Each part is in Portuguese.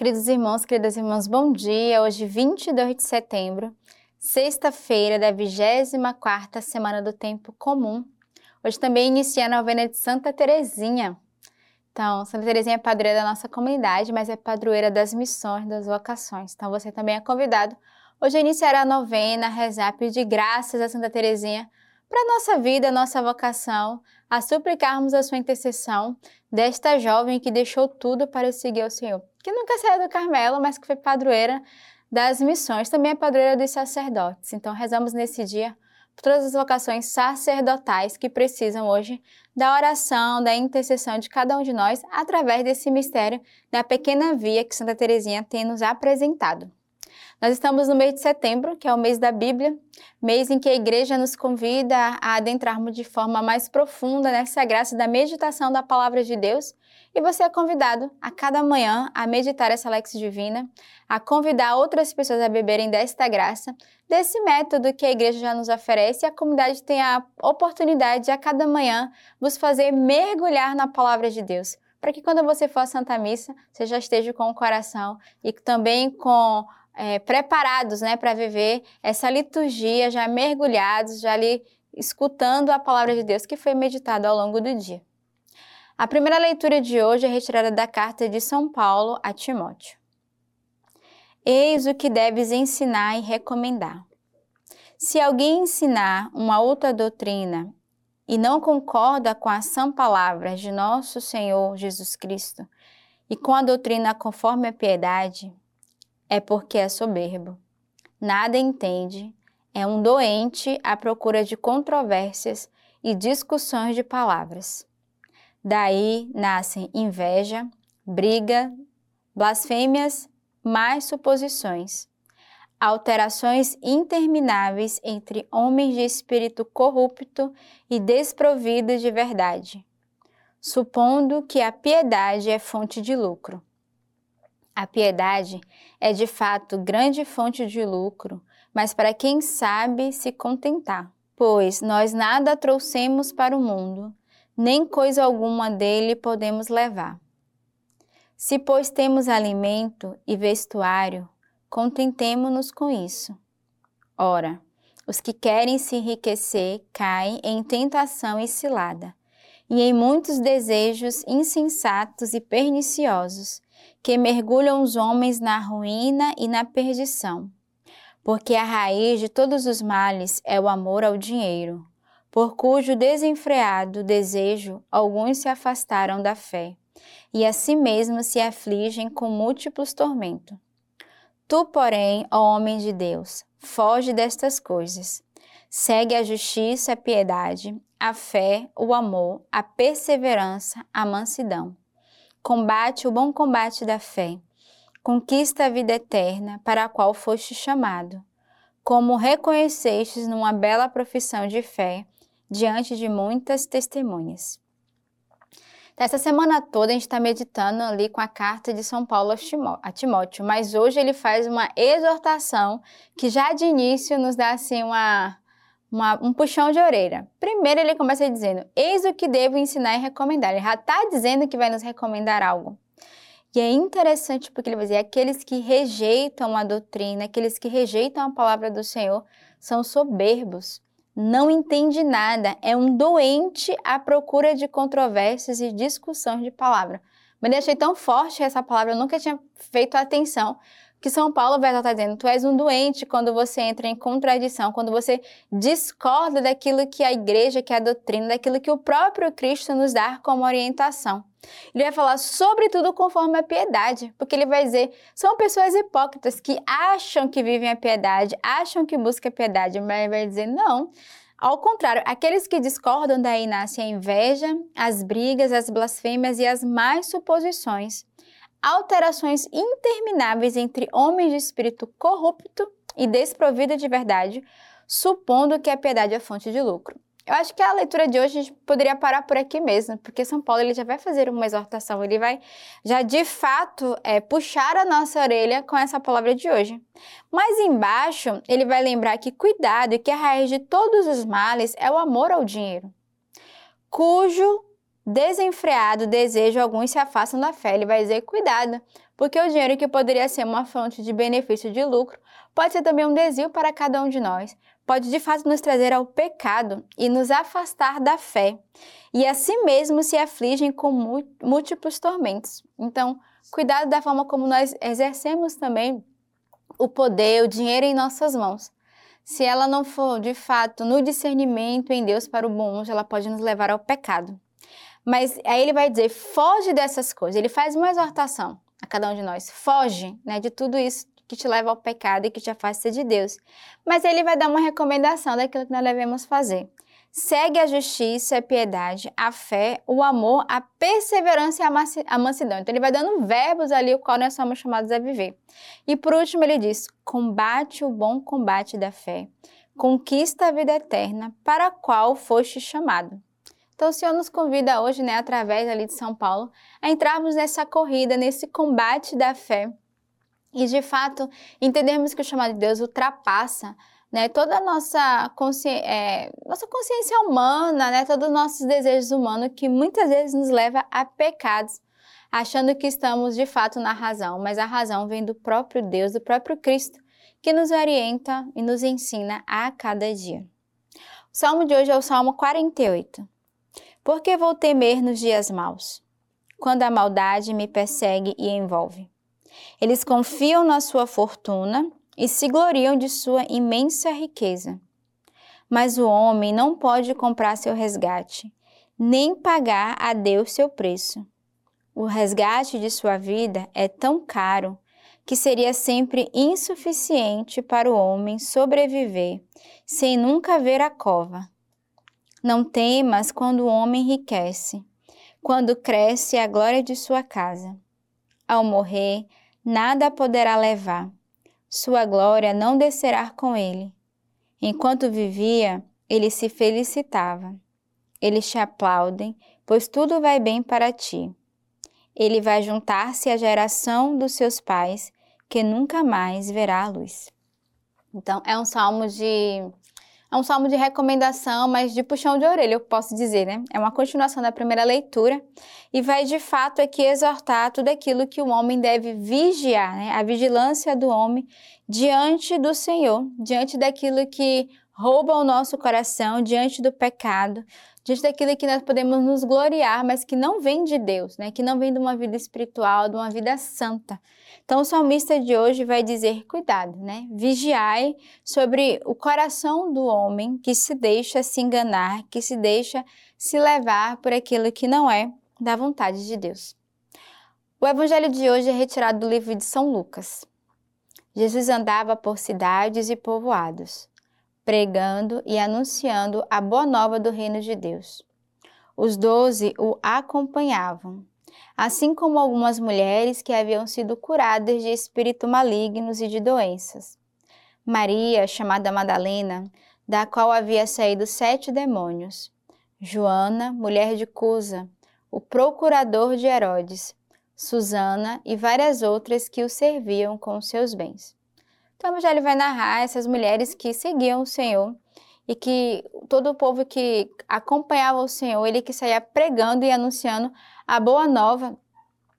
Queridos irmãos, queridas irmãs, bom dia. Hoje, 22 de setembro, sexta-feira da 24ª semana do tempo comum. Hoje também inicia a novena de Santa Teresinha. Então, Santa Teresinha é padroeira da nossa comunidade, mas é padroeira das missões, das vocações. Então, você também é convidado hoje a iniciar a novena, rezar, pedir graças a Santa Teresinha para a nossa vida, a nossa vocação, a suplicarmos a sua intercessão desta jovem que deixou tudo para seguir o Senhor, que nunca saiu do Carmelo, mas que foi padroeira das missões, também é padroeira dos sacerdotes. Então, rezamos nesse dia por todas as vocações sacerdotais que precisam hoje da oração, da intercessão de cada um de nós através desse mistério da pequena via que Santa Teresinha tem nos apresentado. Nós estamos no mês de setembro, que é o mês da Bíblia, mês em que a igreja nos convida a adentrarmos de forma mais profunda nessa graça da meditação da palavra de Deus. E você é convidado a cada manhã a meditar essa Lex Divina, a convidar outras pessoas a beberem desta graça, desse método que a igreja já nos oferece e a comunidade tem a oportunidade de a cada manhã vos fazer mergulhar na palavra de Deus para que quando você for à Santa Missa, você já esteja com o coração e também com é, preparados né, para viver essa liturgia, já mergulhados, já ali escutando a palavra de Deus que foi meditada ao longo do dia. A primeira leitura de hoje é retirada da carta de São Paulo a Timóteo. Eis o que deves ensinar e recomendar. Se alguém ensinar uma outra doutrina e não concorda com a sã palavra de nosso Senhor Jesus Cristo e com a doutrina conforme a piedade, é porque é soberbo. Nada entende, é um doente à procura de controvérsias e discussões de palavras. Daí nascem inveja, briga, blasfêmias, mais suposições, alterações intermináveis entre homens de espírito corrupto e desprovidos de verdade, supondo que a piedade é fonte de lucro. A piedade é de fato grande fonte de lucro, mas para quem sabe se contentar. Pois nós nada trouxemos para o mundo, nem coisa alguma dele podemos levar. Se, pois, temos alimento e vestuário, contentemo-nos com isso. Ora, os que querem se enriquecer caem em tentação e cilada, e em muitos desejos insensatos e perniciosos, que mergulham os homens na ruína e na perdição. Porque a raiz de todos os males é o amor ao dinheiro, por cujo desenfreado desejo alguns se afastaram da fé, e a si mesmos se afligem com múltiplos tormentos. Tu, porém, ó homem de Deus, foge destas coisas. Segue a justiça, a piedade, a fé, o amor, a perseverança, a mansidão combate o bom combate da fé, conquista a vida eterna para a qual foste chamado, como reconhecestes numa bela profissão de fé diante de muitas testemunhas. Então, essa semana toda a gente está meditando ali com a carta de São Paulo a Timóteo, mas hoje ele faz uma exortação que já de início nos dá assim uma uma, um puxão de orelha. Primeiro ele começa dizendo: Eis o que devo ensinar e recomendar. Ele já está dizendo que vai nos recomendar algo. E é interessante porque ele vai dizer: aqueles que rejeitam a doutrina, aqueles que rejeitam a palavra do Senhor, são soberbos. Não entende nada, é um doente à procura de controvérsias e discussões de palavra. Mas eu achei tão forte essa palavra, eu nunca tinha feito atenção que São Paulo vai estar dizendo, tu és um doente quando você entra em contradição, quando você discorda daquilo que a igreja, que a doutrina, daquilo que o próprio Cristo nos dá como orientação. Ele vai falar sobretudo conforme a piedade, porque ele vai dizer, são pessoas hipócritas que acham que vivem a piedade, acham que buscam a piedade, mas ele vai dizer, não, ao contrário, aqueles que discordam daí nascem a inveja, as brigas, as blasfêmias e as más suposições alterações intermináveis entre homens de espírito corrupto e desprovido de verdade, supondo que a piedade é fonte de lucro. Eu acho que a leitura de hoje a gente poderia parar por aqui mesmo, porque São Paulo ele já vai fazer uma exortação, ele vai já de fato é, puxar a nossa orelha com essa palavra de hoje. Mas embaixo ele vai lembrar que cuidado e que a raiz de todos os males é o amor ao dinheiro, cujo desenfreado desejo, alguns se afastam da fé. Ele vai dizer: cuidado, porque o dinheiro que poderia ser uma fonte de benefício de lucro pode ser também um desvio para cada um de nós, pode de fato nos trazer ao pecado e nos afastar da fé, e assim mesmo se afligem com múltiplos tormentos. Então, cuidado da forma como nós exercemos também o poder, o dinheiro em nossas mãos. Se ela não for de fato no discernimento em Deus para o bom ela pode nos levar ao pecado. Mas aí ele vai dizer: foge dessas coisas. Ele faz uma exortação a cada um de nós. Foge né, de tudo isso que te leva ao pecado e que te afasta de Deus. Mas ele vai dar uma recomendação daquilo que nós devemos fazer. Segue a justiça, a piedade, a fé, o amor, a perseverança e a mansidão. Então, ele vai dando verbos ali, o qual nós somos chamados a viver. E por último, ele diz: combate o bom combate da fé, conquista a vida eterna, para a qual foste chamado. Então, o Senhor nos convida hoje, né, através ali de São Paulo, a entrarmos nessa corrida, nesse combate da fé. E, de fato, entendermos que o chamado de Deus ultrapassa né, toda a nossa, consci... é, nossa consciência humana, né, todos os nossos desejos humanos, que muitas vezes nos leva a pecados, achando que estamos de fato na razão, mas a razão vem do próprio Deus, do próprio Cristo, que nos orienta e nos ensina a cada dia. O salmo de hoje é o Salmo 48. Por que vou temer nos dias maus, quando a maldade me persegue e envolve? Eles confiam na sua fortuna e se gloriam de sua imensa riqueza. Mas o homem não pode comprar seu resgate, nem pagar a Deus seu preço. O resgate de sua vida é tão caro que seria sempre insuficiente para o homem sobreviver sem nunca ver a cova. Não temas quando o homem enriquece, quando cresce a glória de sua casa. Ao morrer, nada poderá levar. Sua glória não descerá com ele. Enquanto vivia, ele se felicitava. Eles te aplaudem, pois tudo vai bem para ti. Ele vai juntar-se à geração dos seus pais, que nunca mais verá a luz. Então, é um salmo de é um salmo de recomendação, mas de puxão de orelha, eu posso dizer, né? É uma continuação da primeira leitura e vai de fato aqui exortar tudo aquilo que o homem deve vigiar, né? A vigilância do homem diante do Senhor, diante daquilo que rouba o nosso coração, diante do pecado, diante daquilo que nós podemos nos gloriar, mas que não vem de Deus, né? Que não vem de uma vida espiritual, de uma vida santa. Então, o salmista de hoje vai dizer: cuidado, né? Vigiai sobre o coração do homem que se deixa se enganar, que se deixa se levar por aquilo que não é da vontade de Deus. O evangelho de hoje é retirado do livro de São Lucas. Jesus andava por cidades e povoados, pregando e anunciando a boa nova do reino de Deus. Os doze o acompanhavam assim como algumas mulheres que haviam sido curadas de espíritos malignos e de doenças. Maria, chamada Madalena, da qual havia saído sete demônios. Joana, mulher de Cusa, o procurador de Herodes, Susana e várias outras que o serviam com seus bens. Então, já ele vai narrar essas mulheres que seguiam o Senhor e que todo o povo que acompanhava o Senhor, ele que saía pregando e anunciando a boa nova.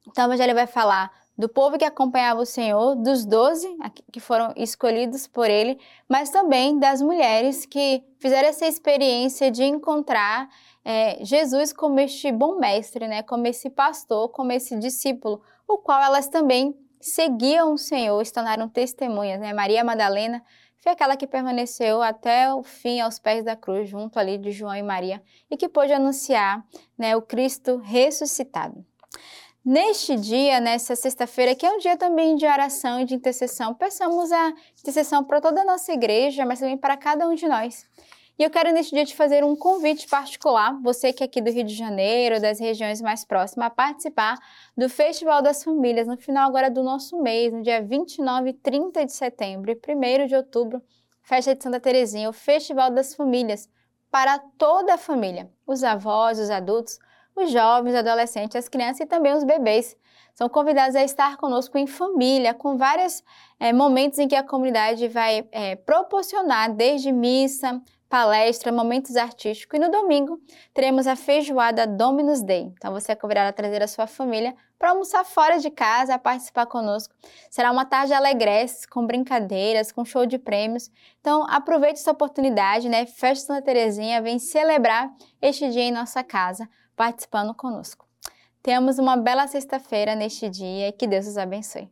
Então, o Evangelho vai falar do povo que acompanhava o Senhor, dos doze que foram escolhidos por ele, mas também das mulheres que fizeram essa experiência de encontrar é, Jesus como este bom mestre, né? como esse pastor, como esse discípulo, o qual elas também seguiam o Senhor, se tornaram testemunhas. Né? Maria Madalena foi aquela que permaneceu até o fim aos pés da cruz, junto ali de João e Maria, e que pôde anunciar né, o Cristo ressuscitado. Neste dia, nessa sexta-feira, que é um dia também de oração e de intercessão, peçamos a intercessão para toda a nossa igreja, mas também para cada um de nós. E eu quero neste dia te fazer um convite particular, você que é aqui do Rio de Janeiro, das regiões mais próximas, a participar do Festival das Famílias, no final agora do nosso mês, no dia 29 e 30 de setembro e 1 de outubro, festa de Santa Terezinha, o Festival das Famílias, para toda a família, os avós, os adultos, os jovens, os adolescentes, as crianças e também os bebês. São convidados a estar conosco em família, com vários é, momentos em que a comunidade vai é, proporcionar, desde missa, palestra, momentos artísticos. E no domingo teremos a feijoada Dominus Day. Então você é convidado a trazer a sua família para almoçar fora de casa, a participar conosco. Será uma tarde alegresse, com brincadeiras, com show de prêmios. Então aproveite essa oportunidade, né? Festa Santa Terezinha, vem celebrar este dia em nossa casa, participando conosco. Tenhamos uma bela sexta-feira neste dia e que Deus os abençoe.